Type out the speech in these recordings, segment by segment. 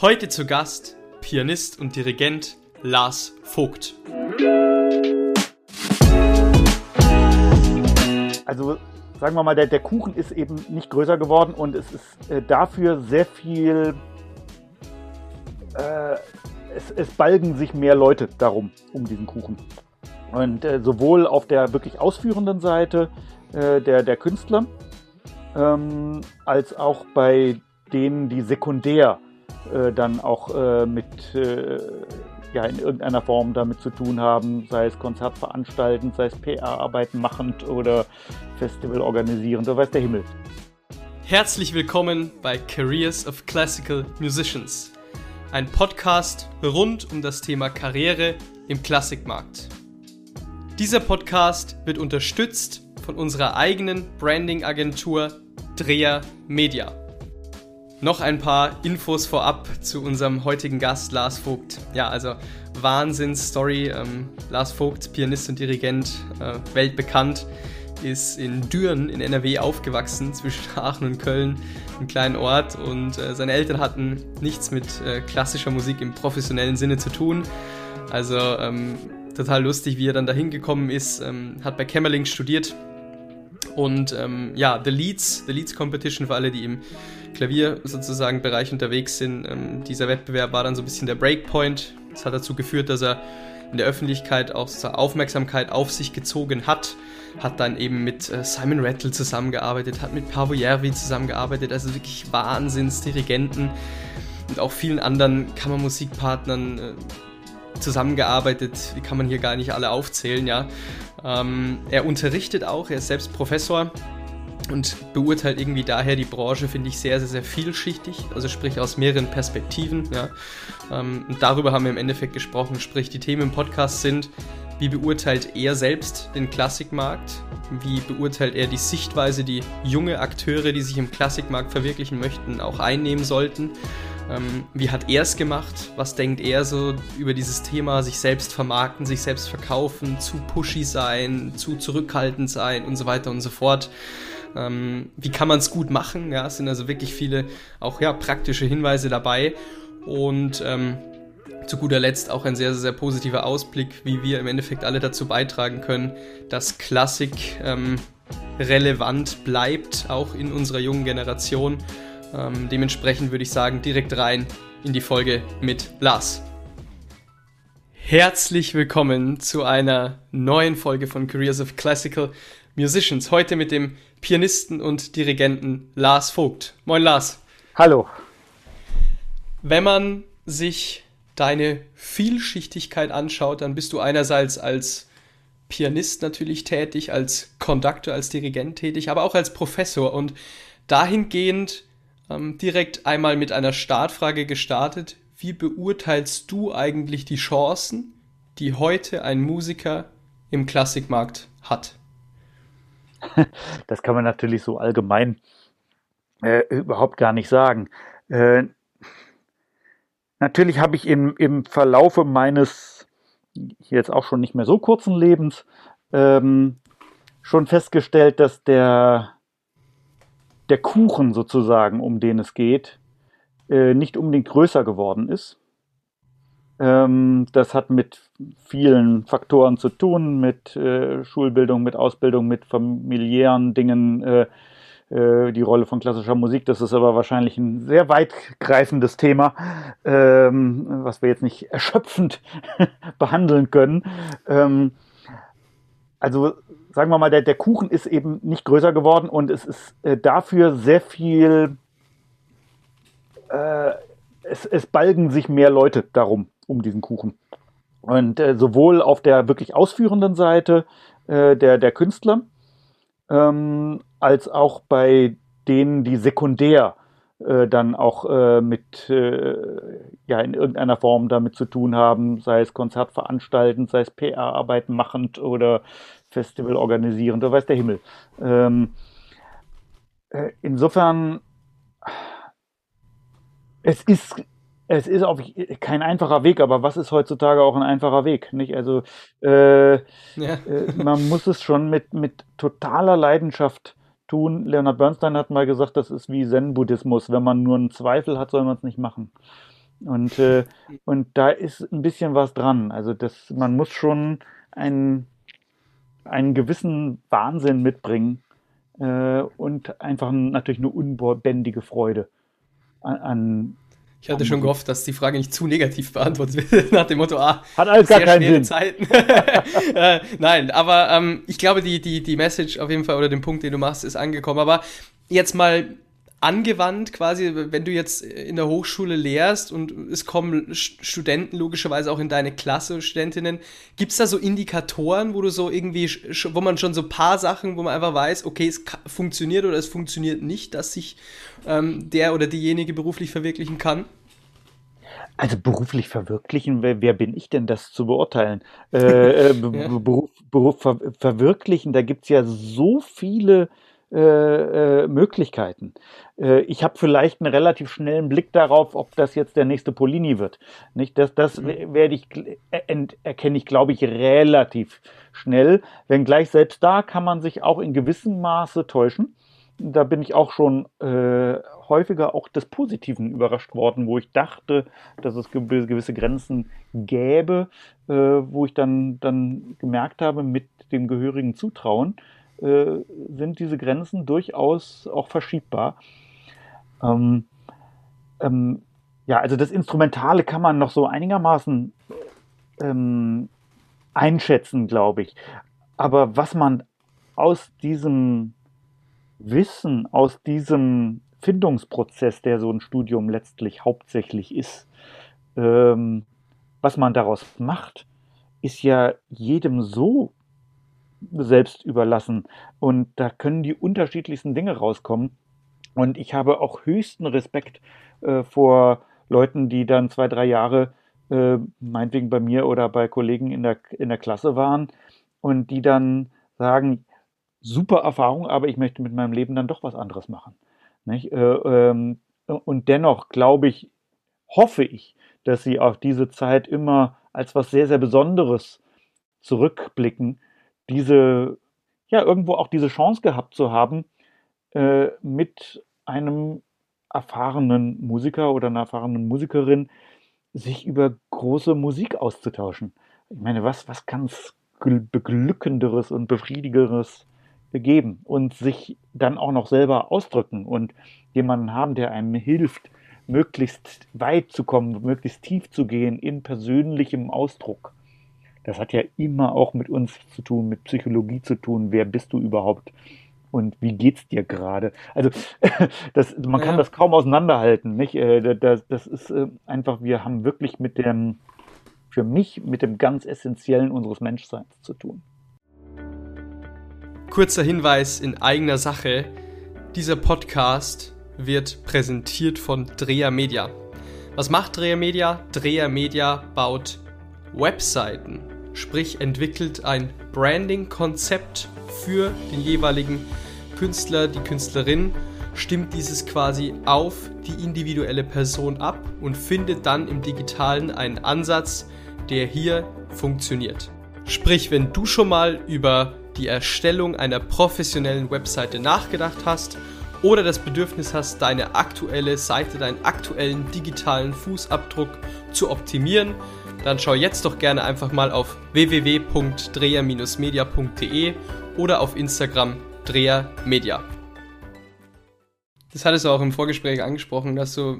Heute zu Gast Pianist und Dirigent Lars Vogt. Also sagen wir mal, der, der Kuchen ist eben nicht größer geworden und es ist äh, dafür sehr viel, äh, es, es, balgen sich mehr Leute darum, um diesen Kuchen. Und äh, sowohl auf der wirklich ausführenden Seite äh, der, der Künstler, ähm, als auch bei denen, die sekundär äh, dann auch äh, mit äh, ja, in irgendeiner Form damit zu tun haben, sei es Konzert veranstaltend, sei es PR-Arbeiten machend oder Festival organisierend, so weiß der Himmel. Herzlich willkommen bei Careers of Classical Musicians, ein Podcast rund um das Thema Karriere im Klassikmarkt. Dieser Podcast wird unterstützt von unserer eigenen Branding-Agentur Dreher Media. Noch ein paar Infos vorab zu unserem heutigen Gast Lars Vogt. Ja, also Wahnsinns-Story. Ähm, Lars Vogt, Pianist und Dirigent, äh, weltbekannt, ist in Düren in NRW aufgewachsen, zwischen Aachen und Köln, einem kleinen Ort. Und äh, seine Eltern hatten nichts mit äh, klassischer Musik im professionellen Sinne zu tun. Also ähm, total lustig, wie er dann dahin gekommen ist. Ähm, hat bei Kämmerling studiert. Und ähm, ja, The Leads, The Leads Competition für alle, die im Klavier sozusagen Bereich unterwegs sind. Ähm, dieser Wettbewerb war dann so ein bisschen der Breakpoint. Das hat dazu geführt, dass er in der Öffentlichkeit auch Aufmerksamkeit auf sich gezogen hat. Hat dann eben mit äh, Simon Rattle zusammengearbeitet, hat mit Pavo Järvi zusammengearbeitet, also wirklich Wahnsinnsdirigenten und auch vielen anderen Kammermusikpartnern äh, zusammengearbeitet. Die kann man hier gar nicht alle aufzählen, ja. Ähm, er unterrichtet auch, er ist selbst Professor und beurteilt irgendwie daher die Branche, finde ich, sehr, sehr, sehr vielschichtig, also sprich aus mehreren Perspektiven. Ja. Ähm, und darüber haben wir im Endeffekt gesprochen, sprich die Themen im Podcast sind, wie beurteilt er selbst den Klassikmarkt? Wie beurteilt er die Sichtweise, die junge Akteure, die sich im Klassikmarkt verwirklichen möchten, auch einnehmen sollten? Ähm, wie hat er es gemacht? Was denkt er so über dieses Thema, sich selbst vermarkten, sich selbst verkaufen, zu pushy sein, zu zurückhaltend sein und so weiter und so fort? Ähm, wie kann man es gut machen? Ja, es sind also wirklich viele auch ja, praktische Hinweise dabei. Und ähm, zu guter Letzt auch ein sehr, sehr positiver Ausblick, wie wir im Endeffekt alle dazu beitragen können, dass Klassik ähm, relevant bleibt, auch in unserer jungen Generation. Ähm, dementsprechend würde ich sagen, direkt rein in die Folge mit Lars. Herzlich willkommen zu einer neuen Folge von Careers of Classical Musicians. Heute mit dem Pianisten und Dirigenten Lars Vogt. Moin Lars. Hallo. Wenn man sich deine Vielschichtigkeit anschaut, dann bist du einerseits als Pianist natürlich tätig, als Conductor, als Dirigent tätig, aber auch als Professor und dahingehend ähm, direkt einmal mit einer Startfrage gestartet. Wie beurteilst du eigentlich die Chancen, die heute ein Musiker im Klassikmarkt hat? Das kann man natürlich so allgemein äh, überhaupt gar nicht sagen. Äh, natürlich habe ich im, im Verlaufe meines jetzt auch schon nicht mehr so kurzen Lebens ähm, schon festgestellt, dass der, der Kuchen sozusagen, um den es geht, äh, nicht unbedingt größer geworden ist. Ähm, das hat mit vielen Faktoren zu tun, mit äh, Schulbildung, mit Ausbildung, mit familiären Dingen, äh, äh, die Rolle von klassischer Musik. Das ist aber wahrscheinlich ein sehr weitgreifendes Thema, ähm, was wir jetzt nicht erschöpfend behandeln können. Ähm, also sagen wir mal, der, der Kuchen ist eben nicht größer geworden und es ist äh, dafür sehr viel äh, es, es balgen sich mehr Leute darum, um diesen Kuchen. Und äh, sowohl auf der wirklich ausführenden Seite äh, der, der Künstler, ähm, als auch bei denen, die sekundär äh, dann auch äh, mit, äh, ja, in irgendeiner Form damit zu tun haben, sei es Konzert veranstaltend, sei es PR-Arbeiten machend oder Festival organisierend, oder weiß der Himmel. Ähm, äh, insofern es ist, es ist auch kein einfacher Weg, aber was ist heutzutage auch ein einfacher Weg? Nicht? Also äh, ja. äh, man muss es schon mit, mit totaler Leidenschaft tun. Leonard Bernstein hat mal gesagt, das ist wie Zen-Buddhismus. Wenn man nur einen Zweifel hat, soll man es nicht machen. Und, äh, und da ist ein bisschen was dran. Also das, man muss schon einen, einen gewissen Wahnsinn mitbringen äh, und einfach natürlich eine unbändige Freude an, an ich hatte schon gehofft, dass die Frage nicht zu negativ beantwortet wird, nach dem Motto, ah, hat alles gar keinen Sinn. Zeiten. äh, nein, aber ähm, ich glaube, die, die, die Message auf jeden Fall oder den Punkt, den du machst, ist angekommen. Aber jetzt mal angewandt quasi, wenn du jetzt in der Hochschule lehrst und es kommen Studenten logischerweise auch in deine Klasse, Studentinnen, gibt es da so Indikatoren, wo du so irgendwie, wo man schon so ein paar Sachen, wo man einfach weiß, okay, es funktioniert oder es funktioniert nicht, dass sich ähm, der oder diejenige beruflich verwirklichen kann? Also beruflich verwirklichen, wer, wer, bin ich denn, das zu beurteilen? Äh, äh, ja. Beruf, Beruf ver verwirklichen, da gibt es ja so viele äh, äh, Möglichkeiten. Äh, ich habe vielleicht einen relativ schnellen Blick darauf, ob das jetzt der nächste Polini wird. Nicht? Das, das mhm. werde ich erkenne ich, glaube ich, relativ schnell. Wenngleich selbst da kann man sich auch in gewissem Maße täuschen. Da bin ich auch schon äh, häufiger auch des Positiven überrascht worden, wo ich dachte, dass es gewisse Grenzen gäbe, äh, wo ich dann, dann gemerkt habe, mit dem gehörigen Zutrauen, äh, sind diese Grenzen durchaus auch verschiebbar. Ähm, ähm, ja, also das Instrumentale kann man noch so einigermaßen ähm, einschätzen, glaube ich. Aber was man aus diesem Wissen, aus diesem Findungsprozess, der so ein Studium letztlich hauptsächlich ist, ähm, was man daraus macht, ist ja jedem so selbst überlassen. Und da können die unterschiedlichsten Dinge rauskommen. Und ich habe auch höchsten Respekt äh, vor Leuten, die dann zwei, drei Jahre äh, meinetwegen bei mir oder bei Kollegen in der, in der Klasse waren und die dann sagen, super Erfahrung, aber ich möchte mit meinem Leben dann doch was anderes machen. Äh, ähm, und dennoch glaube ich, hoffe ich, dass sie auf diese Zeit immer als was sehr, sehr Besonderes zurückblicken, diese, ja, irgendwo auch diese Chance gehabt zu haben, äh, mit einem erfahrenen Musiker oder einer erfahrenen Musikerin sich über große Musik auszutauschen. Ich meine, was, was kann es beglückenderes und befriedigeres geben und sich dann auch noch selber ausdrücken und jemanden haben, der einem hilft, möglichst weit zu kommen, möglichst tief zu gehen in persönlichem Ausdruck das hat ja immer auch mit uns zu tun, mit Psychologie zu tun. Wer bist du überhaupt? Und wie geht's dir gerade? Also das, man kann ja. das kaum auseinanderhalten. Nicht? Äh, das, das ist äh, einfach, wir haben wirklich mit dem, für mich, mit dem ganz Essentiellen unseres Menschseins zu tun. Kurzer Hinweis in eigener Sache. Dieser Podcast wird präsentiert von Dreher Media. Was macht Dreher Media? Dreher Media baut Webseiten sprich entwickelt ein Branding-Konzept für den jeweiligen Künstler, die Künstlerin, stimmt dieses quasi auf die individuelle Person ab und findet dann im digitalen einen Ansatz, der hier funktioniert. Sprich, wenn du schon mal über die Erstellung einer professionellen Webseite nachgedacht hast oder das Bedürfnis hast, deine aktuelle Seite, deinen aktuellen digitalen Fußabdruck zu optimieren, dann schau jetzt doch gerne einfach mal auf www.dreher-media.de oder auf Instagram drehermedia. Das hattest du auch im Vorgespräch angesprochen, dass du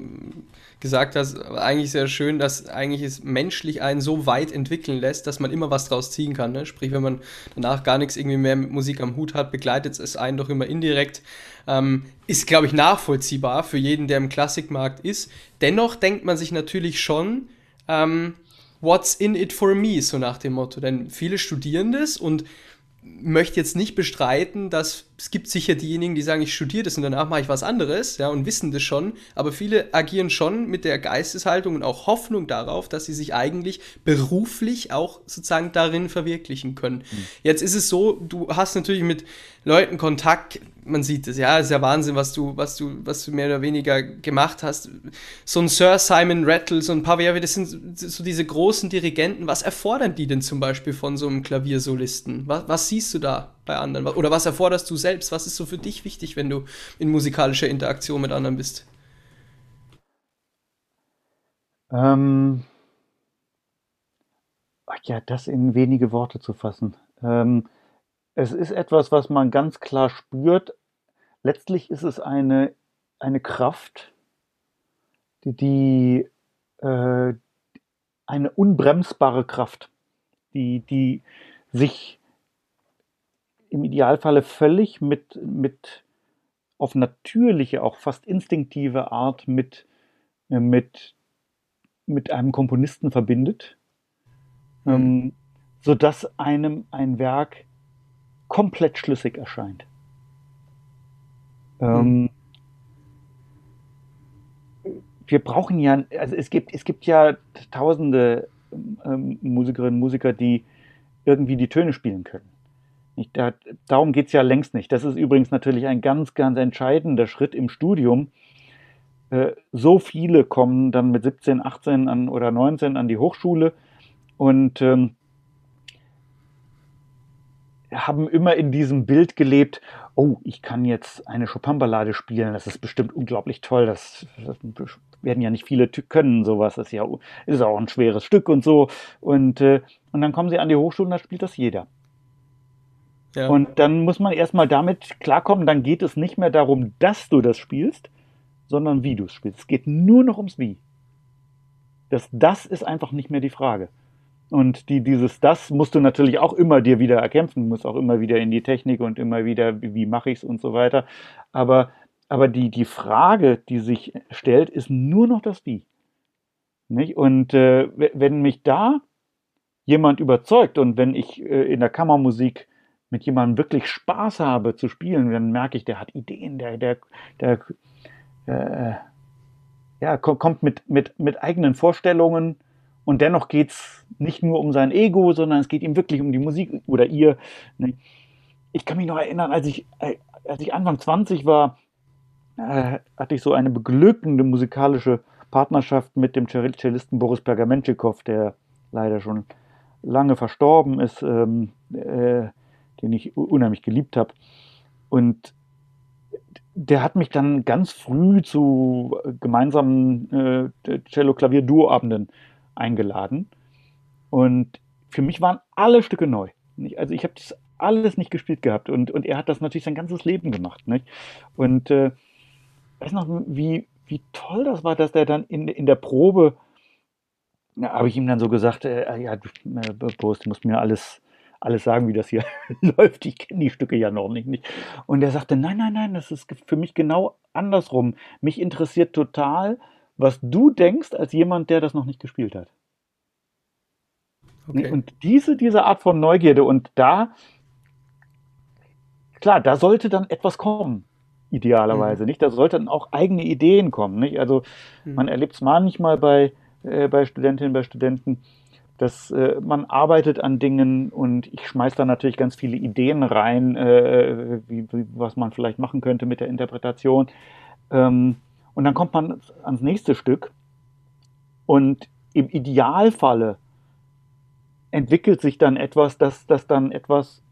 gesagt hast, eigentlich sehr schön, dass eigentlich es menschlich einen so weit entwickeln lässt, dass man immer was draus ziehen kann. Ne? Sprich, wenn man danach gar nichts irgendwie mehr mit Musik am Hut hat, begleitet es einen doch immer indirekt. Ähm, ist, glaube ich, nachvollziehbar für jeden, der im Klassikmarkt ist. Dennoch denkt man sich natürlich schon, ähm, what's in it for me, so nach dem Motto. Denn viele studieren das und möchte jetzt nicht bestreiten, dass es gibt sicher diejenigen, die sagen, ich studiere das und danach mache ich was anderes, ja, und wissen das schon, aber viele agieren schon mit der Geisteshaltung und auch Hoffnung darauf, dass sie sich eigentlich beruflich auch sozusagen darin verwirklichen können. Mhm. Jetzt ist es so, du hast natürlich mit Leuten Kontakt, man sieht es, ja, ist ja Wahnsinn, was du, was du, was du mehr oder weniger gemacht hast. So ein Sir Simon Rattle, so ein Paviavi, das sind so diese großen Dirigenten. Was erfordern die denn zum Beispiel von so einem Klaviersolisten? Was, was siehst du da? Bei anderen? Oder was erforderst du selbst? Was ist so für dich wichtig, wenn du in musikalischer Interaktion mit anderen bist? Ähm, ja, das in wenige Worte zu fassen. Ähm, es ist etwas, was man ganz klar spürt. Letztlich ist es eine, eine Kraft, die, die äh, eine unbremsbare Kraft, die, die sich im Idealfalle völlig mit, mit auf natürliche, auch fast instinktive Art mit, mit, mit einem Komponisten verbindet, mhm. ähm, sodass einem ein Werk komplett schlüssig erscheint. Mhm. Ähm, wir brauchen ja, also es gibt, es gibt ja tausende ähm, Musikerinnen und Musiker, die irgendwie die Töne spielen können. Nicht, da, darum geht es ja längst nicht. Das ist übrigens natürlich ein ganz, ganz entscheidender Schritt im Studium. Äh, so viele kommen dann mit 17, 18 an, oder 19 an die Hochschule und ähm, haben immer in diesem Bild gelebt, oh, ich kann jetzt eine Chopin-Ballade spielen, das ist bestimmt unglaublich toll, das, das werden ja nicht viele können sowas, das ist ja ist auch ein schweres Stück und so. Und, äh, und dann kommen sie an die Hochschule und da spielt das jeder. Und dann muss man erstmal damit klarkommen, dann geht es nicht mehr darum, dass du das spielst, sondern wie du es spielst. Es geht nur noch ums Wie. Das Das ist einfach nicht mehr die Frage. Und die, dieses Das musst du natürlich auch immer dir wieder erkämpfen, musst auch immer wieder in die Technik und immer wieder, wie, wie mache ich es und so weiter. Aber aber die, die Frage, die sich stellt, ist nur noch das Wie. Nicht? Und äh, wenn mich da jemand überzeugt und wenn ich äh, in der Kammermusik mit jemandem wirklich Spaß habe zu spielen, dann merke ich, der hat Ideen, der, der, der äh, ja, kommt mit, mit, mit eigenen Vorstellungen und dennoch geht es nicht nur um sein Ego, sondern es geht ihm wirklich um die Musik oder ihr. Ich kann mich noch erinnern, als ich, äh, als ich Anfang 20 war, äh, hatte ich so eine beglückende musikalische Partnerschaft mit dem Cellisten Boris Pergamenschikow, der leider schon lange verstorben ist, ähm, äh, den ich unheimlich geliebt habe. Und der hat mich dann ganz früh zu gemeinsamen äh, Cello-Klavier-Duo-Abenden eingeladen. Und für mich waren alle Stücke neu. Also ich habe das alles nicht gespielt gehabt. Und, und er hat das natürlich sein ganzes Leben gemacht. Nicht? Und äh, weiß noch, wie, wie toll das war, dass der dann in, in der Probe, habe ich ihm dann so gesagt, äh, ja, äh, Prost, du musst mir alles, alles sagen, wie das hier läuft. Ich kenne die Stücke ja noch nicht, nicht. Und er sagte, nein, nein, nein, das ist für mich genau andersrum. Mich interessiert total, was du denkst als jemand, der das noch nicht gespielt hat. Okay. Und diese, diese Art von Neugierde und da, klar, da sollte dann etwas kommen idealerweise, mhm. nicht? Da sollten auch eigene Ideen kommen, nicht? Also mhm. man erlebt es manchmal bei, äh, bei Studentinnen, bei Studenten, dass äh, man arbeitet an Dingen und ich schmeiße da natürlich ganz viele Ideen rein, äh, wie, wie, was man vielleicht machen könnte mit der Interpretation. Ähm, und dann kommt man ans nächste Stück und im Idealfalle entwickelt sich dann etwas, dass das dann etwas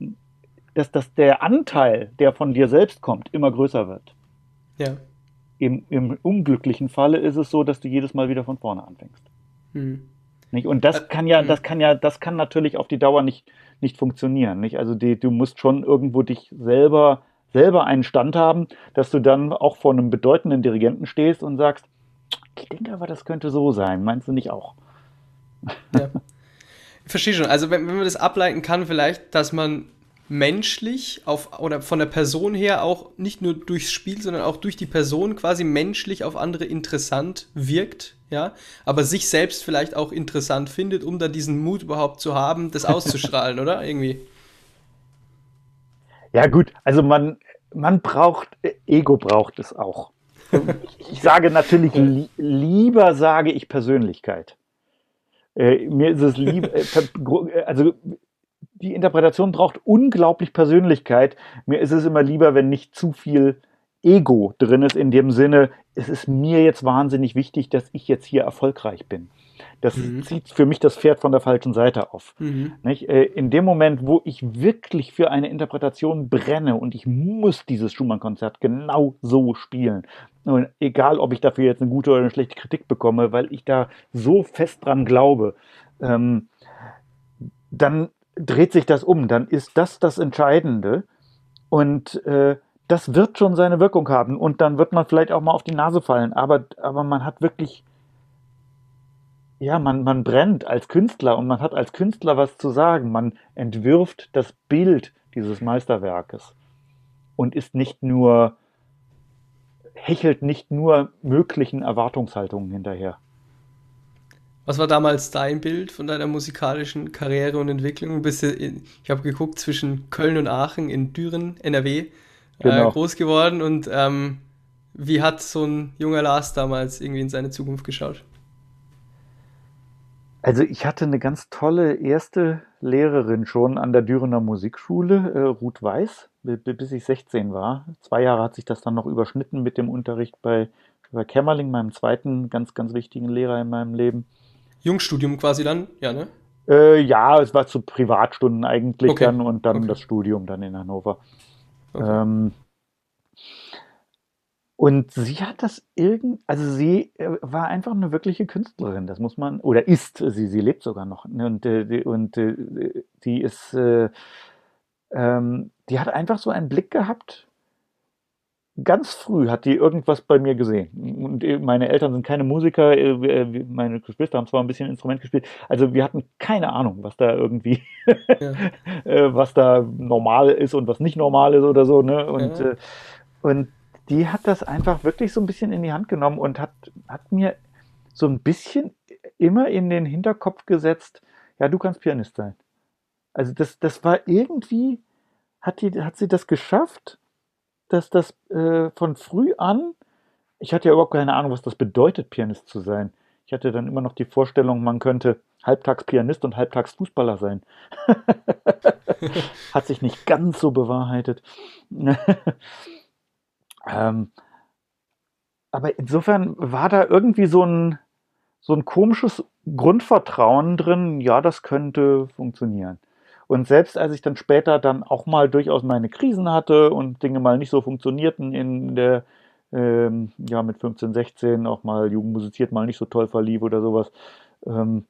dass, dass der Anteil, der von dir selbst kommt, immer größer wird. Ja. Im, Im unglücklichen Falle ist es so, dass du jedes Mal wieder von vorne anfängst. Mhm. Nicht? Und das kann ja, das kann ja, das kann natürlich auf die Dauer nicht, nicht funktionieren. Nicht? Also die, du musst schon irgendwo dich selber, selber einen Stand haben, dass du dann auch vor einem bedeutenden Dirigenten stehst und sagst, ich denke aber, das könnte so sein. Meinst du nicht auch? Ja. Ich verstehe schon. Also wenn, wenn man das ableiten kann, vielleicht, dass man menschlich auf oder von der Person her auch nicht nur durchs Spiel, sondern auch durch die Person quasi menschlich auf andere interessant wirkt, ja, aber sich selbst vielleicht auch interessant findet, um dann diesen Mut überhaupt zu haben, das auszustrahlen, oder? Irgendwie. Ja, gut, also man, man braucht, Ego braucht es auch. Ich sage natürlich li lieber, sage ich Persönlichkeit. Äh, mir ist es lieber, äh, also die Interpretation braucht unglaublich Persönlichkeit. Mir ist es immer lieber, wenn nicht zu viel Ego drin ist, in dem Sinne, es ist mir jetzt wahnsinnig wichtig, dass ich jetzt hier erfolgreich bin. Das mhm. zieht für mich das Pferd von der falschen Seite auf. Mhm. Äh, in dem Moment, wo ich wirklich für eine Interpretation brenne und ich muss dieses Schumann-Konzert genau so spielen, und egal ob ich dafür jetzt eine gute oder eine schlechte Kritik bekomme, weil ich da so fest dran glaube, ähm, dann dreht sich das um, dann ist das das Entscheidende und äh, das wird schon seine Wirkung haben und dann wird man vielleicht auch mal auf die Nase fallen, aber, aber man hat wirklich, ja, man, man brennt als Künstler und man hat als Künstler was zu sagen. Man entwirft das Bild dieses Meisterwerkes und ist nicht nur, hechelt nicht nur möglichen Erwartungshaltungen hinterher. Was war damals dein Bild von deiner musikalischen Karriere und Entwicklung? Bist du in, ich habe geguckt, zwischen Köln und Aachen in Düren, NRW, genau. äh, groß geworden. Und ähm, wie hat so ein junger Lars damals irgendwie in seine Zukunft geschaut? Also ich hatte eine ganz tolle erste Lehrerin schon an der Dürener Musikschule, äh, Ruth Weiß, bis ich 16 war. Zwei Jahre hat sich das dann noch überschnitten mit dem Unterricht bei, bei Kämmerling, meinem zweiten ganz, ganz wichtigen Lehrer in meinem Leben. Jungstudium quasi dann, ja, ne? Äh, ja, es war zu Privatstunden eigentlich okay. dann und dann okay. das Studium dann in Hannover. Okay. Ähm, und sie hat das irgend, also sie äh, war einfach eine wirkliche Künstlerin, das muss man, oder ist, sie, sie lebt sogar noch. Ne? Und, äh, und äh, die ist, äh, ähm, die hat einfach so einen Blick gehabt ganz früh hat die irgendwas bei mir gesehen. Und äh, meine Eltern sind keine Musiker, äh, äh, meine Geschwister haben zwar ein bisschen Instrument gespielt, also wir hatten keine Ahnung, was da irgendwie, ja. was da normal ist und was nicht normal ist oder so. Ne? Und, ja. und die hat das einfach wirklich so ein bisschen in die Hand genommen und hat, hat mir so ein bisschen immer in den Hinterkopf gesetzt, ja, du kannst Pianist sein. Also das, das war irgendwie, hat, die, hat sie das geschafft, dass das äh, von früh an, ich hatte ja überhaupt keine Ahnung, was das bedeutet, Pianist zu sein. Ich hatte dann immer noch die Vorstellung, man könnte halbtags Pianist und halbtags Fußballer sein. Hat sich nicht ganz so bewahrheitet. ähm, aber insofern war da irgendwie so ein, so ein komisches Grundvertrauen drin, ja, das könnte funktionieren. Und selbst als ich dann später dann auch mal durchaus meine Krisen hatte und Dinge mal nicht so funktionierten in der, ähm, ja, mit 15, 16 auch mal Jugend musiziert, mal nicht so toll verlief oder sowas, ähm,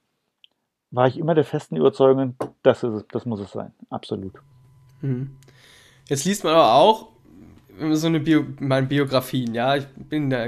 war ich immer der festen Überzeugung, das, ist es, das muss es sein. Absolut. Mhm. Jetzt liest man aber auch so eine Bio, meine Biografien, ja, ich bin da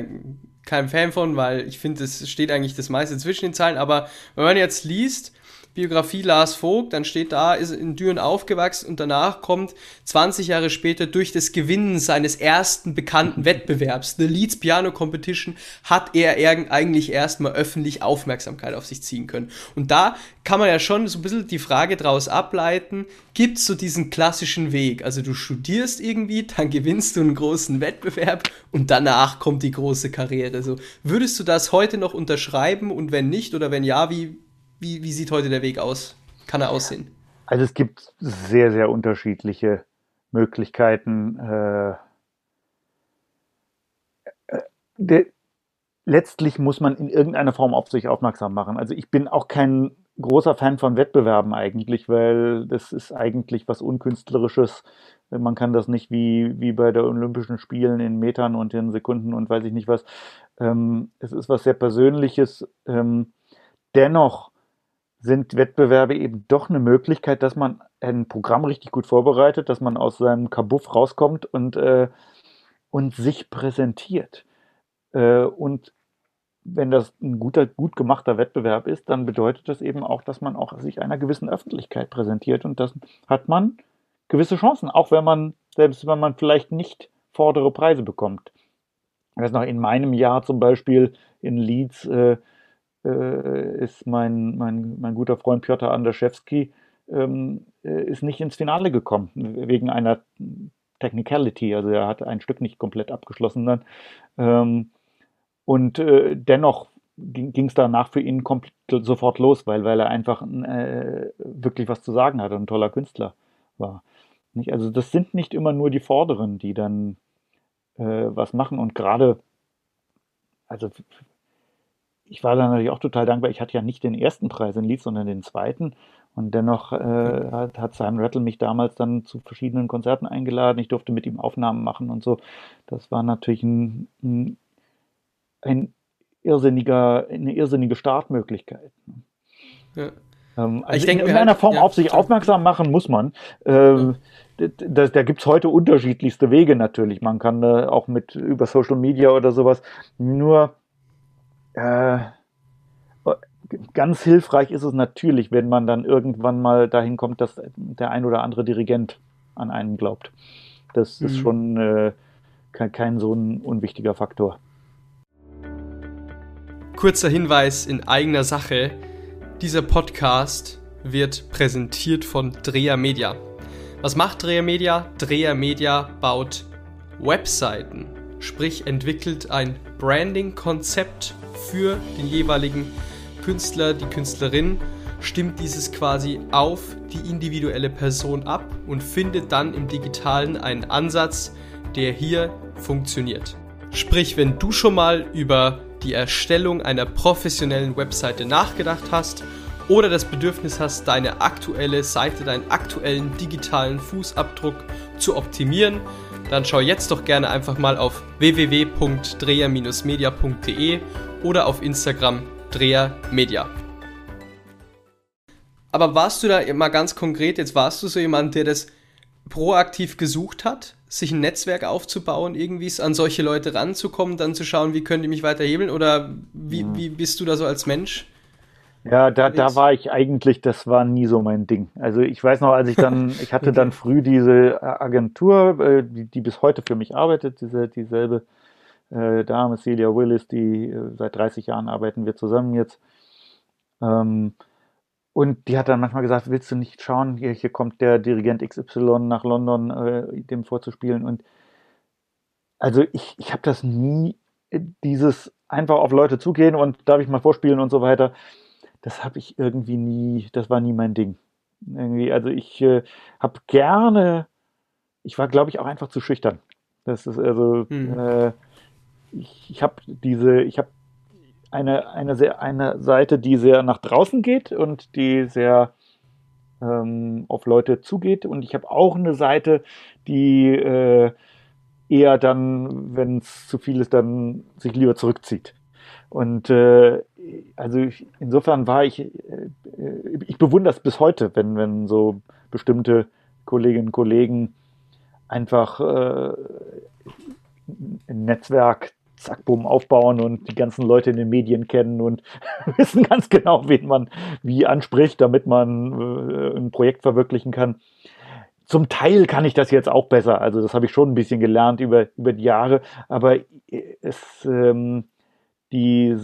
kein Fan von, weil ich finde, es steht eigentlich das meiste zwischen den Zeilen, aber wenn man jetzt liest, Biografie Lars Vogt, dann steht da, ist in Düren aufgewachsen und danach kommt 20 Jahre später durch das Gewinnen seines ersten bekannten Wettbewerbs, The Leeds Piano Competition, hat er eigentlich erstmal öffentlich Aufmerksamkeit auf sich ziehen können. Und da kann man ja schon so ein bisschen die Frage draus ableiten, gibt es so diesen klassischen Weg? Also du studierst irgendwie, dann gewinnst du einen großen Wettbewerb und danach kommt die große Karriere. So, würdest du das heute noch unterschreiben und wenn nicht oder wenn ja, wie, wie, wie sieht heute der Weg aus? Kann er aussehen? Also es gibt sehr, sehr unterschiedliche Möglichkeiten. Äh, äh, der, letztlich muss man in irgendeiner Form auf sich aufmerksam machen. Also ich bin auch kein großer Fan von Wettbewerben eigentlich, weil das ist eigentlich was Unkünstlerisches. Man kann das nicht wie, wie bei der Olympischen Spielen in Metern und in Sekunden und weiß ich nicht was. Ähm, es ist was sehr Persönliches. Ähm, dennoch sind Wettbewerbe eben doch eine Möglichkeit, dass man ein Programm richtig gut vorbereitet, dass man aus seinem Kabuff rauskommt und, äh, und sich präsentiert. Äh, und wenn das ein guter, gut gemachter Wettbewerb ist, dann bedeutet das eben auch, dass man auch sich einer gewissen Öffentlichkeit präsentiert und das hat man gewisse Chancen, auch wenn man, selbst wenn man vielleicht nicht vordere Preise bekommt. Ich weiß noch, in meinem Jahr zum Beispiel in Leeds äh, äh, ist mein, mein, mein guter Freund Piotr Andraszewski ähm, äh, ist nicht ins Finale gekommen, wegen einer Technicality. Also er hat ein Stück nicht komplett abgeschlossen dann. Ähm, und äh, dennoch ging es danach für ihn sofort los, weil, weil er einfach äh, wirklich was zu sagen hatte, ein toller Künstler war. Nicht? Also das sind nicht immer nur die Vorderen, die dann äh, was machen und gerade, also ich war dann natürlich auch total dankbar. Ich hatte ja nicht den ersten Preis in Leeds, sondern den zweiten. Und dennoch äh, hat, hat Simon Rattle mich damals dann zu verschiedenen Konzerten eingeladen. Ich durfte mit ihm Aufnahmen machen und so. Das war natürlich ein, ein, ein irrsinniger, eine irrsinnige Startmöglichkeit. Ja. Ähm, also ich denke, in irgendeiner halt, Form ja, auf sich aufmerksam machen muss man. Ähm, ja. da, da gibt es heute unterschiedlichste Wege natürlich. Man kann äh, auch mit über Social Media oder sowas. Nur äh, ganz hilfreich ist es natürlich, wenn man dann irgendwann mal dahin kommt, dass der ein oder andere Dirigent an einen glaubt. Das mhm. ist schon äh, kein, kein so ein unwichtiger Faktor. Kurzer Hinweis in eigener Sache. Dieser Podcast wird präsentiert von Dreher Media. Was macht Dreher Media? Dreher Media baut Webseiten, sprich entwickelt ein Branding-Konzept für den jeweiligen Künstler, die Künstlerin, stimmt dieses quasi auf die individuelle Person ab und findet dann im digitalen einen Ansatz, der hier funktioniert. Sprich, wenn du schon mal über die Erstellung einer professionellen Webseite nachgedacht hast oder das Bedürfnis hast, deine aktuelle Seite, deinen aktuellen digitalen Fußabdruck zu optimieren, dann schau jetzt doch gerne einfach mal auf www.dreher-media.de oder auf Instagram drehermedia. Aber warst du da mal ganz konkret, jetzt warst du so jemand, der das proaktiv gesucht hat, sich ein Netzwerk aufzubauen, irgendwie an solche Leute ranzukommen, dann zu schauen, wie können die mich weiterhebeln oder wie, wie bist du da so als Mensch? Ja, da, da war ich eigentlich, das war nie so mein Ding. Also ich weiß noch, als ich dann, ich hatte dann früh diese Agentur, äh, die, die bis heute für mich arbeitet, diese, dieselbe äh, Dame, Celia Willis, die äh, seit 30 Jahren arbeiten wir zusammen jetzt. Ähm, und die hat dann manchmal gesagt, willst du nicht schauen, hier, hier kommt der Dirigent XY nach London, äh, dem vorzuspielen. Und also ich, ich habe das nie, äh, dieses einfach auf Leute zugehen und darf ich mal vorspielen und so weiter, das habe ich irgendwie nie, das war nie mein Ding. Irgendwie, also ich äh, habe gerne, ich war glaube ich auch einfach zu schüchtern. Das ist also, hm. äh, ich, ich habe diese, ich habe eine, eine, sehr, eine Seite, die sehr nach draußen geht und die sehr ähm, auf Leute zugeht. Und ich habe auch eine Seite, die äh, eher dann, wenn es zu viel ist, dann sich lieber zurückzieht. Und äh, also ich, insofern war ich, äh, ich bewundere es bis heute, wenn, wenn so bestimmte Kolleginnen und Kollegen einfach äh, ein Netzwerk zack, bumm, aufbauen und die ganzen Leute in den Medien kennen und wissen ganz genau, wen man wie anspricht, damit man äh, ein Projekt verwirklichen kann. Zum Teil kann ich das jetzt auch besser, also das habe ich schon ein bisschen gelernt über, über die Jahre, aber es, ähm, die,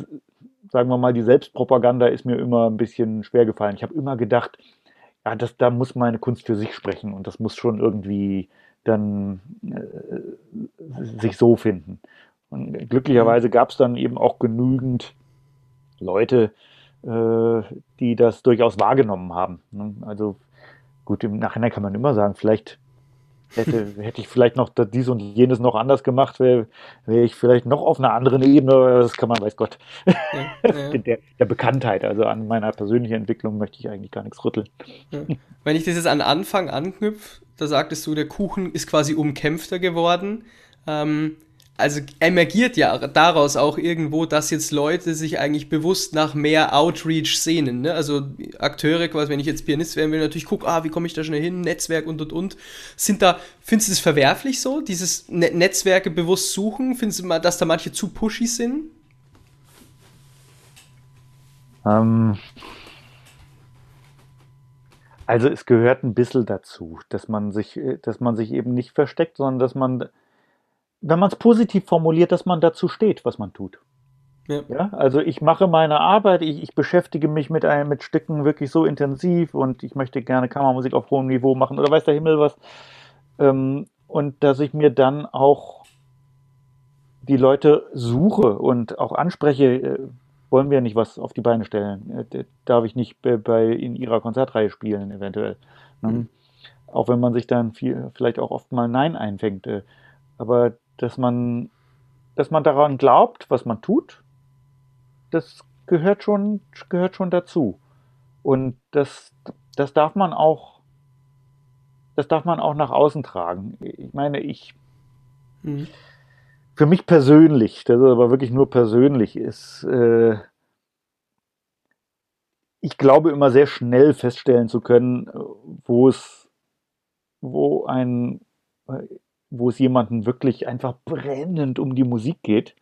sagen wir mal, die Selbstpropaganda ist mir immer ein bisschen schwer gefallen. Ich habe immer gedacht, ja, das, da muss meine Kunst für sich sprechen und das muss schon irgendwie dann äh, sich so finden. Und glücklicherweise gab es dann eben auch genügend Leute, äh, die das durchaus wahrgenommen haben. Ne? Also gut, im Nachhinein kann man immer sagen, vielleicht hätte, hätte ich vielleicht noch dies und jenes noch anders gemacht, wäre wär ich vielleicht noch auf einer anderen Ebene, das kann man, weiß Gott, ja, ja. Der, der, Bekanntheit, also an meiner persönlichen Entwicklung möchte ich eigentlich gar nichts rütteln. Ja. Wenn ich das jetzt an Anfang anknüpfe, da sagtest du, der Kuchen ist quasi umkämpfter geworden. Ähm, also emergiert ja daraus auch irgendwo, dass jetzt Leute sich eigentlich bewusst nach mehr Outreach sehnen. Ne? Also Akteure, quasi, wenn ich jetzt Pianist werden will, natürlich gucke, ah, wie komme ich da schnell hin, Netzwerk und und und. Sind da, findest du das verwerflich so, dieses ne Netzwerke bewusst suchen? Findest du mal, dass da manche zu pushy sind? Ähm, also es gehört ein bisschen dazu, dass man sich, dass man sich eben nicht versteckt, sondern dass man wenn man es positiv formuliert, dass man dazu steht, was man tut. Ja. ja. also ich mache meine Arbeit, ich, ich beschäftige mich mit, einem, mit Stücken wirklich so intensiv und ich möchte gerne Kammermusik auf hohem Niveau machen oder weiß der Himmel was. Ähm, und dass ich mir dann auch die Leute suche und auch anspreche, äh, wollen wir nicht was auf die Beine stellen? Äh, darf ich nicht bei, bei, in ihrer Konzertreihe spielen, eventuell? Ne? Mhm. Auch wenn man sich dann viel, vielleicht auch oft mal Nein einfängt. Äh, aber dass man, dass man daran glaubt, was man tut, das gehört schon, gehört schon dazu. Und das, das darf man auch, das darf man auch nach außen tragen. Ich meine, ich, mhm. für mich persönlich, das ist aber wirklich nur persönlich, ist, äh, ich glaube immer sehr schnell feststellen zu können, wo es, wo ein, wo es jemanden wirklich einfach brennend um die Musik geht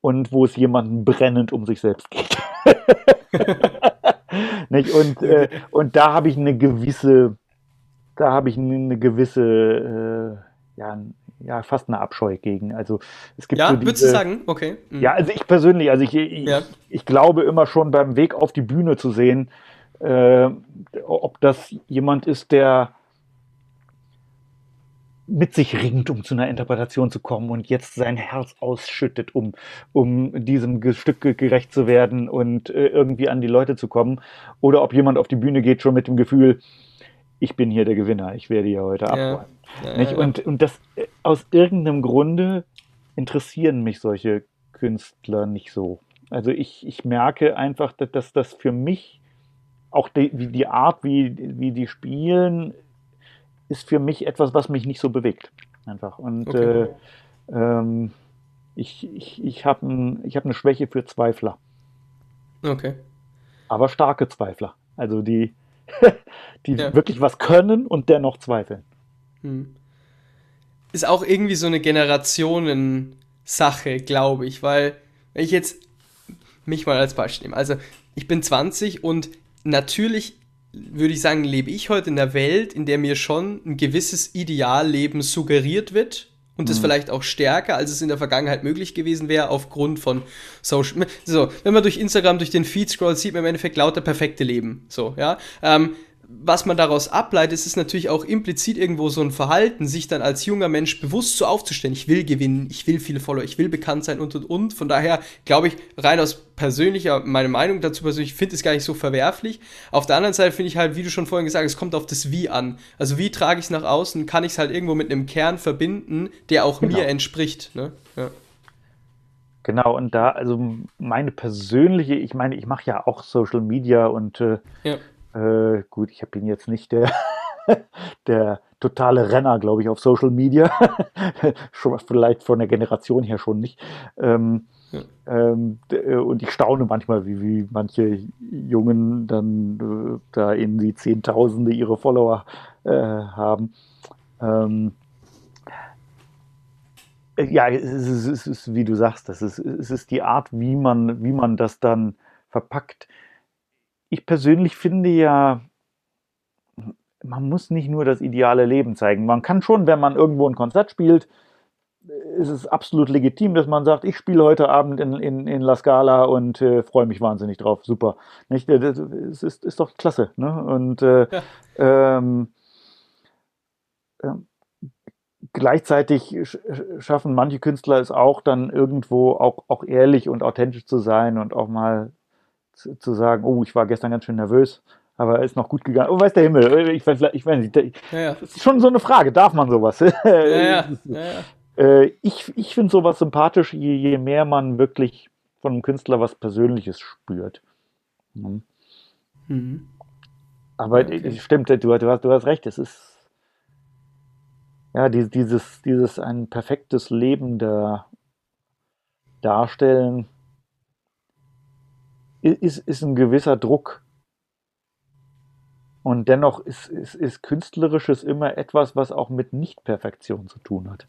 und wo es jemanden brennend um sich selbst geht. Nicht? Und, äh, und da habe ich eine gewisse, da habe ich eine gewisse, äh, ja, ja, fast eine Abscheu gegen. Also es gibt ja, so diese, würdest du sagen? Okay. Mhm. Ja, also ich persönlich, also ich, ich, ja. ich, glaube immer schon beim Weg auf die Bühne zu sehen, äh, ob das jemand ist, der mit sich ringt, um zu einer Interpretation zu kommen und jetzt sein Herz ausschüttet, um, um diesem Stück gerecht zu werden und äh, irgendwie an die Leute zu kommen. Oder ob jemand auf die Bühne geht schon mit dem Gefühl, ich bin hier der Gewinner, ich werde hier heute abräumen. Ja. Ja, und, und das äh, aus irgendeinem Grunde interessieren mich solche Künstler nicht so. Also ich, ich merke einfach, dass, dass das für mich auch die, die Art, wie, wie die spielen, ist für mich etwas, was mich nicht so bewegt. Einfach. Und okay. äh, ähm, ich, ich, ich habe ein, hab eine Schwäche für Zweifler. Okay. Aber starke Zweifler. Also die, die ja. wirklich was können und dennoch zweifeln. Hm. Ist auch irgendwie so eine Generationensache, glaube ich, weil wenn ich jetzt mich mal als Beispiel nehme, also ich bin 20 und natürlich würde ich sagen, lebe ich heute in der Welt, in der mir schon ein gewisses Idealleben suggeriert wird und das mhm. vielleicht auch stärker, als es in der Vergangenheit möglich gewesen wäre, aufgrund von Social. So, wenn man durch Instagram durch den Feed scrollt, sieht man im Endeffekt lauter perfekte Leben. So, ja. Ähm, was man daraus ableitet, ist natürlich auch implizit irgendwo so ein Verhalten, sich dann als junger Mensch bewusst so aufzustellen. Ich will gewinnen, ich will viele Follower, ich will bekannt sein und und und. Von daher glaube ich, rein aus persönlicher, meine Meinung dazu persönlich, finde es gar nicht so verwerflich. Auf der anderen Seite finde ich halt, wie du schon vorhin gesagt hast, es kommt auf das Wie an. Also wie trage ich es nach außen, kann ich es halt irgendwo mit einem Kern verbinden, der auch genau. mir entspricht. Ne? Ja. Genau, und da, also meine persönliche, ich meine, ich mache ja auch Social Media und äh, ja. Äh, gut, ich bin jetzt nicht der, der totale Renner, glaube ich, auf Social Media. schon, vielleicht von der Generation her schon nicht. Ähm, ja. ähm, äh, und ich staune manchmal, wie, wie manche Jungen dann äh, da in die Zehntausende ihre Follower äh, haben. Ähm, äh, ja, es ist, es ist, wie du sagst, das ist, es ist die Art, wie man, wie man das dann verpackt ich persönlich finde ja, man muss nicht nur das ideale Leben zeigen. Man kann schon, wenn man irgendwo ein Konzert spielt, ist es absolut legitim, dass man sagt, ich spiele heute Abend in, in, in La Scala und äh, freue mich wahnsinnig drauf. Super. Nicht? Das ist, ist doch klasse. Ne? Und äh, ja. ähm, äh, gleichzeitig schaffen manche Künstler es auch dann irgendwo auch, auch ehrlich und authentisch zu sein und auch mal zu sagen, oh, ich war gestern ganz schön nervös, aber ist noch gut gegangen. Oh, weiß der Himmel. Ich weiß, ich weiß nicht. Ja, ja. Das ist schon so eine Frage. Darf man sowas? Ja, ja. Äh, ich ich finde sowas sympathisch, je, je, mehr man wirklich von einem Künstler was Persönliches spürt. Mhm. Mhm. Aber okay. stimmt, du, du, hast, du hast recht. Es ist ja dieses, dieses ein perfektes Leben da darstellen ist, ist ein gewisser Druck. Und dennoch ist, ist, ist Künstlerisches immer etwas, was auch mit Nichtperfektion zu tun hat.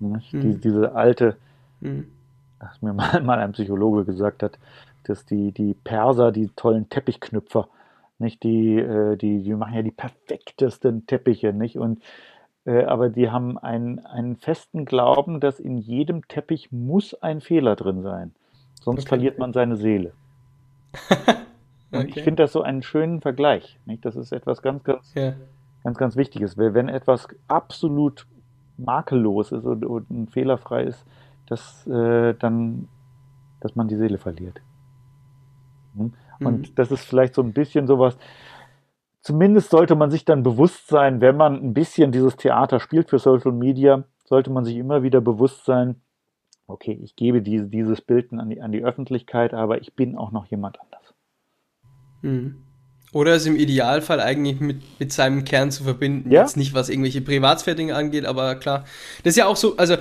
Mhm. Die, diese alte, mhm. was mir mal, mal ein Psychologe gesagt hat, dass die, die Perser, die tollen Teppichknüpfer, nicht die, äh, die, die machen ja die perfektesten Teppiche, nicht? Und äh, aber die haben einen, einen festen Glauben, dass in jedem Teppich muss ein Fehler drin sein. Sonst okay. verliert man seine Seele. Und ich finde das so einen schönen Vergleich. Nicht? Das ist etwas ganz, ganz, ja. ganz, ganz Wichtiges. Wenn etwas absolut makellos ist und, und fehlerfrei ist, dass, äh, dann, dass man die Seele verliert. Hm? Und mhm. das ist vielleicht so ein bisschen sowas, zumindest sollte man sich dann bewusst sein, wenn man ein bisschen dieses Theater spielt für Social Media, sollte man sich immer wieder bewusst sein, okay, ich gebe diese, dieses Bild an die, an die Öffentlichkeit, aber ich bin auch noch jemand anders. Mhm. Oder es im Idealfall eigentlich mit, mit seinem Kern zu verbinden. Ja. Jetzt nicht, was irgendwelche Privatsphäre angeht, aber klar. Das ist ja auch so, also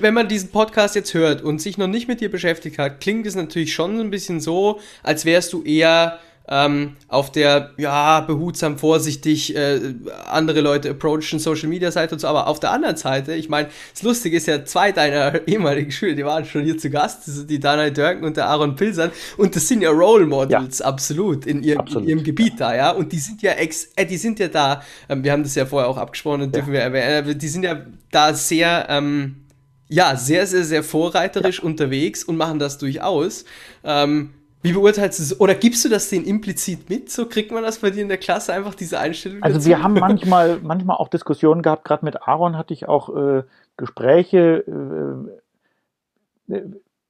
wenn man diesen Podcast jetzt hört und sich noch nicht mit dir beschäftigt hat, klingt es natürlich schon ein bisschen so, als wärst du eher ähm, auf der, ja, behutsam, vorsichtig äh, andere Leute approachen, Social Media Seite und so, aber auf der anderen Seite, ich meine, das Lustige ist ja, zwei deiner ehemaligen Schüler, die waren schon hier zu Gast, das sind die Daniel Dörken und der Aaron Pilsern und das sind ja Role Models, ja. absolut, in, ihr, absolut. in ihrem Gebiet da, ja, und die sind ja ex, äh, die sind ja da, ähm, wir haben das ja vorher auch abgesprochen und ja. dürfen wir erwähnen, äh, die sind ja da sehr, ähm, ja, sehr, sehr, sehr vorreiterisch ja. unterwegs und machen das durchaus. Ähm, wie beurteilst du es? Oder gibst du das denen implizit mit? So kriegt man das bei dir in der Klasse einfach diese Einstellung? Also wir haben manchmal, manchmal auch Diskussionen gehabt, gerade mit Aaron hatte ich auch äh, Gespräche, äh, äh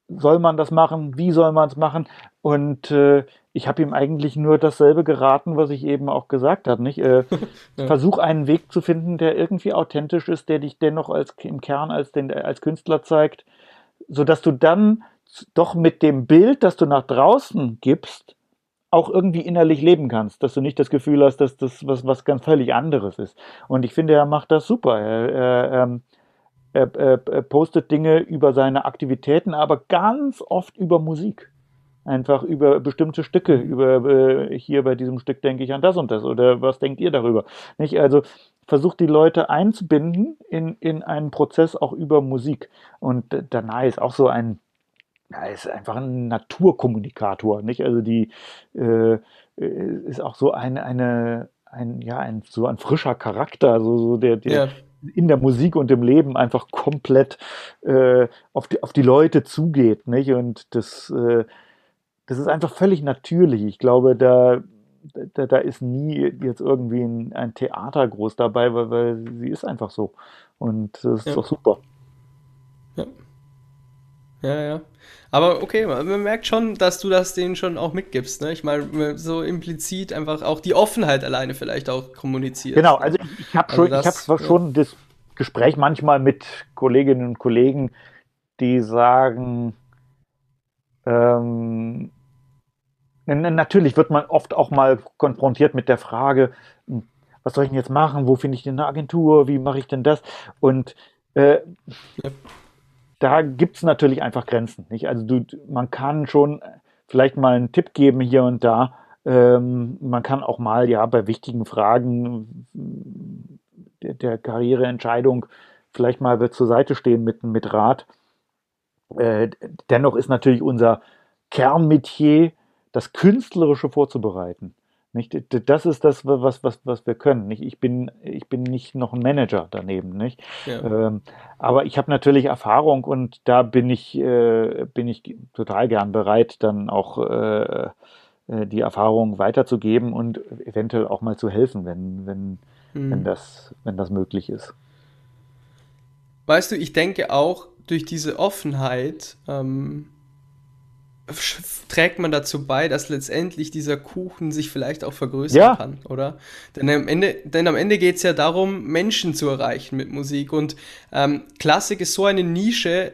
soll man das machen, wie soll man es machen? Und äh, ich habe ihm eigentlich nur dasselbe geraten, was ich eben auch gesagt habe. Nicht? Äh, ja. Versuch einen Weg zu finden, der irgendwie authentisch ist, der dich dennoch als, im Kern als, den, als Künstler zeigt, sodass du dann doch mit dem Bild, das du nach draußen gibst, auch irgendwie innerlich leben kannst, dass du nicht das Gefühl hast, dass das was, was ganz völlig anderes ist. Und ich finde, er macht das super. Er, er, ähm, er, er postet Dinge über seine Aktivitäten, aber ganz oft über Musik. Einfach über bestimmte Stücke, über äh, hier bei diesem Stück denke ich an das und das oder was denkt ihr darüber? Nicht? Also versucht die Leute einzubinden in, in einen Prozess auch über Musik. Und äh, danach ist auch so ein ja, ist einfach ein Naturkommunikator, nicht? Also die äh, ist auch so eine, eine, ein, ja, ein, so ein frischer Charakter, so, so der, der ja. in der Musik und im Leben einfach komplett äh, auf, die, auf die Leute zugeht, nicht? Und das, äh, das ist einfach völlig natürlich. Ich glaube, da, da, da ist nie jetzt irgendwie ein, ein Theater groß dabei, weil, weil sie ist einfach so. Und das ist ja. doch super. Ja. Ja, ja. Aber okay, man merkt schon, dass du das denen schon auch mitgibst. Ne? Ich meine, so implizit einfach auch die Offenheit alleine vielleicht auch kommuniziert. Genau, also ich, ich habe also schon, das, ich hab schon das Gespräch manchmal mit Kolleginnen und Kollegen, die sagen, ähm, natürlich wird man oft auch mal konfrontiert mit der Frage, hm, was soll ich denn jetzt machen? Wo finde ich denn eine Agentur? Wie mache ich denn das? Und äh, ja da gibt es natürlich einfach Grenzen. Nicht? Also du, man kann schon vielleicht mal einen Tipp geben hier und da. Ähm, man kann auch mal ja bei wichtigen Fragen der, der Karriereentscheidung vielleicht mal zur Seite stehen mit, mit Rat. Äh, dennoch ist natürlich unser Kernmetier, das Künstlerische vorzubereiten. Nicht? Das ist das, was, was, was wir können. Nicht? Ich, bin, ich bin nicht noch ein Manager daneben. Nicht? Ja. Ähm, aber ich habe natürlich Erfahrung und da bin ich, äh, bin ich total gern bereit, dann auch äh, äh, die Erfahrung weiterzugeben und eventuell auch mal zu helfen, wenn, wenn, mhm. wenn, das, wenn das möglich ist. Weißt du, ich denke auch durch diese Offenheit, ähm, trägt man dazu bei, dass letztendlich dieser Kuchen sich vielleicht auch vergrößern ja. kann, oder? Denn am Ende, denn am Ende geht es ja darum, Menschen zu erreichen mit Musik. Und ähm, Klassik ist so eine Nische,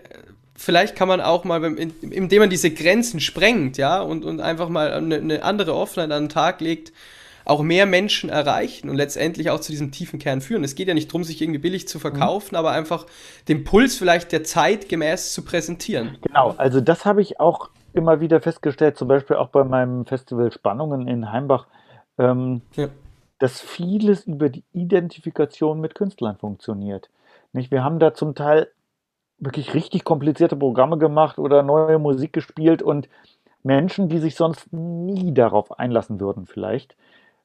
vielleicht kann man auch mal, indem man diese Grenzen sprengt, ja, und, und einfach mal eine, eine andere Offenheit an den Tag legt, auch mehr Menschen erreichen und letztendlich auch zu diesem tiefen Kern führen. Es geht ja nicht darum, sich irgendwie billig zu verkaufen, mhm. aber einfach den Puls vielleicht der Zeit gemäß zu präsentieren. Genau, also das habe ich auch immer wieder festgestellt, zum Beispiel auch bei meinem Festival Spannungen in Heimbach, ähm, ja. dass vieles über die Identifikation mit Künstlern funktioniert. Nicht? Wir haben da zum Teil wirklich richtig komplizierte Programme gemacht oder neue Musik gespielt und Menschen, die sich sonst nie darauf einlassen würden, vielleicht,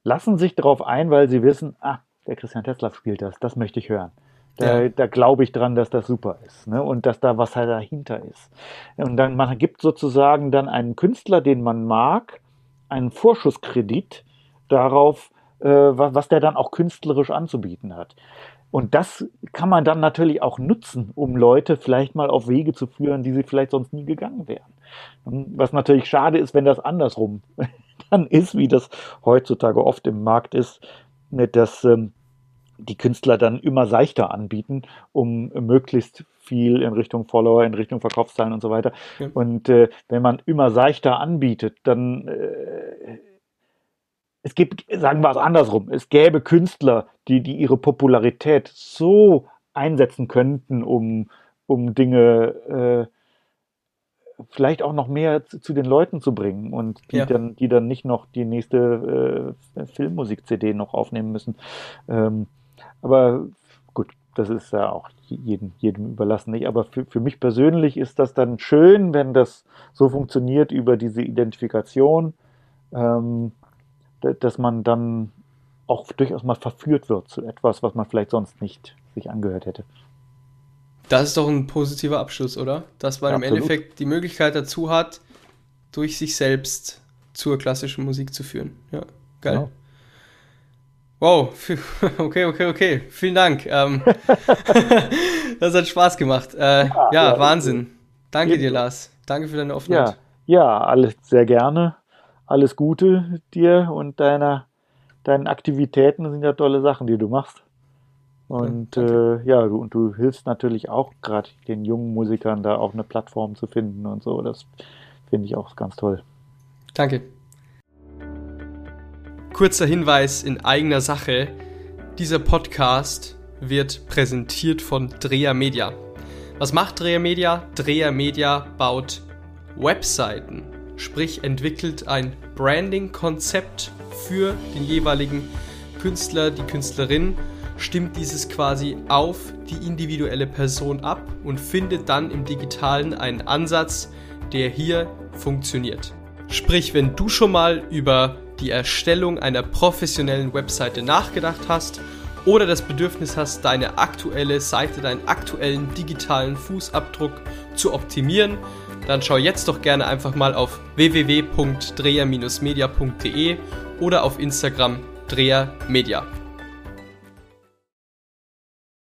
lassen sich darauf ein, weil sie wissen, ah, der Christian Tesla spielt das, das möchte ich hören. Da, ja. da glaube ich dran, dass das super ist ne? und dass da was halt dahinter ist. Und dann man gibt sozusagen dann einen Künstler, den man mag, einen Vorschusskredit darauf, äh, was, was der dann auch künstlerisch anzubieten hat. Und das kann man dann natürlich auch nutzen, um Leute vielleicht mal auf Wege zu führen, die sie vielleicht sonst nie gegangen wären. Was natürlich schade ist, wenn das andersrum dann ist, wie das heutzutage oft im Markt ist, dass ähm, die Künstler dann immer seichter anbieten, um möglichst viel in Richtung Follower, in Richtung Verkaufszahlen und so weiter. Ja. Und äh, wenn man immer seichter anbietet, dann äh, es gibt, sagen wir es andersrum, es gäbe Künstler, die, die ihre Popularität so einsetzen könnten, um, um Dinge äh, vielleicht auch noch mehr zu, zu, den Leuten zu bringen und die, ja. dann, die dann nicht noch die nächste äh, Filmmusik-CD noch aufnehmen müssen. Ähm, aber gut, das ist ja auch jedem, jedem überlassen. Nicht? Aber für, für mich persönlich ist das dann schön, wenn das so funktioniert über diese Identifikation, ähm, dass man dann auch durchaus mal verführt wird zu etwas, was man vielleicht sonst nicht sich angehört hätte. Das ist doch ein positiver Abschluss, oder? Dass man ja, im Endeffekt die Möglichkeit dazu hat, durch sich selbst zur klassischen Musik zu führen. Ja, geil. Genau. Wow, okay, okay, okay. Vielen Dank. Ähm, das hat Spaß gemacht. Äh, ja, ja, Wahnsinn. Danke dir, Lars. Danke für deine Offenheit. Ja, ja, alles sehr gerne. Alles Gute dir und deiner, deinen Aktivitäten. Das sind ja tolle Sachen, die du machst. Und äh, ja, du, und du hilfst natürlich auch gerade den jungen Musikern da auch eine Plattform zu finden und so. Das finde ich auch ganz toll. Danke. Kurzer Hinweis in eigener Sache. Dieser Podcast wird präsentiert von Dreher Media. Was macht Dreher Media? Dreher Media baut Webseiten, sprich entwickelt ein Branding-Konzept für den jeweiligen Künstler, die Künstlerin, stimmt dieses quasi auf die individuelle Person ab und findet dann im digitalen einen Ansatz, der hier funktioniert. Sprich, wenn du schon mal über die Erstellung einer professionellen Webseite nachgedacht hast oder das Bedürfnis hast, deine aktuelle Seite, deinen aktuellen digitalen Fußabdruck zu optimieren, dann schau jetzt doch gerne einfach mal auf www.dreher-media.de oder auf Instagram drehermedia.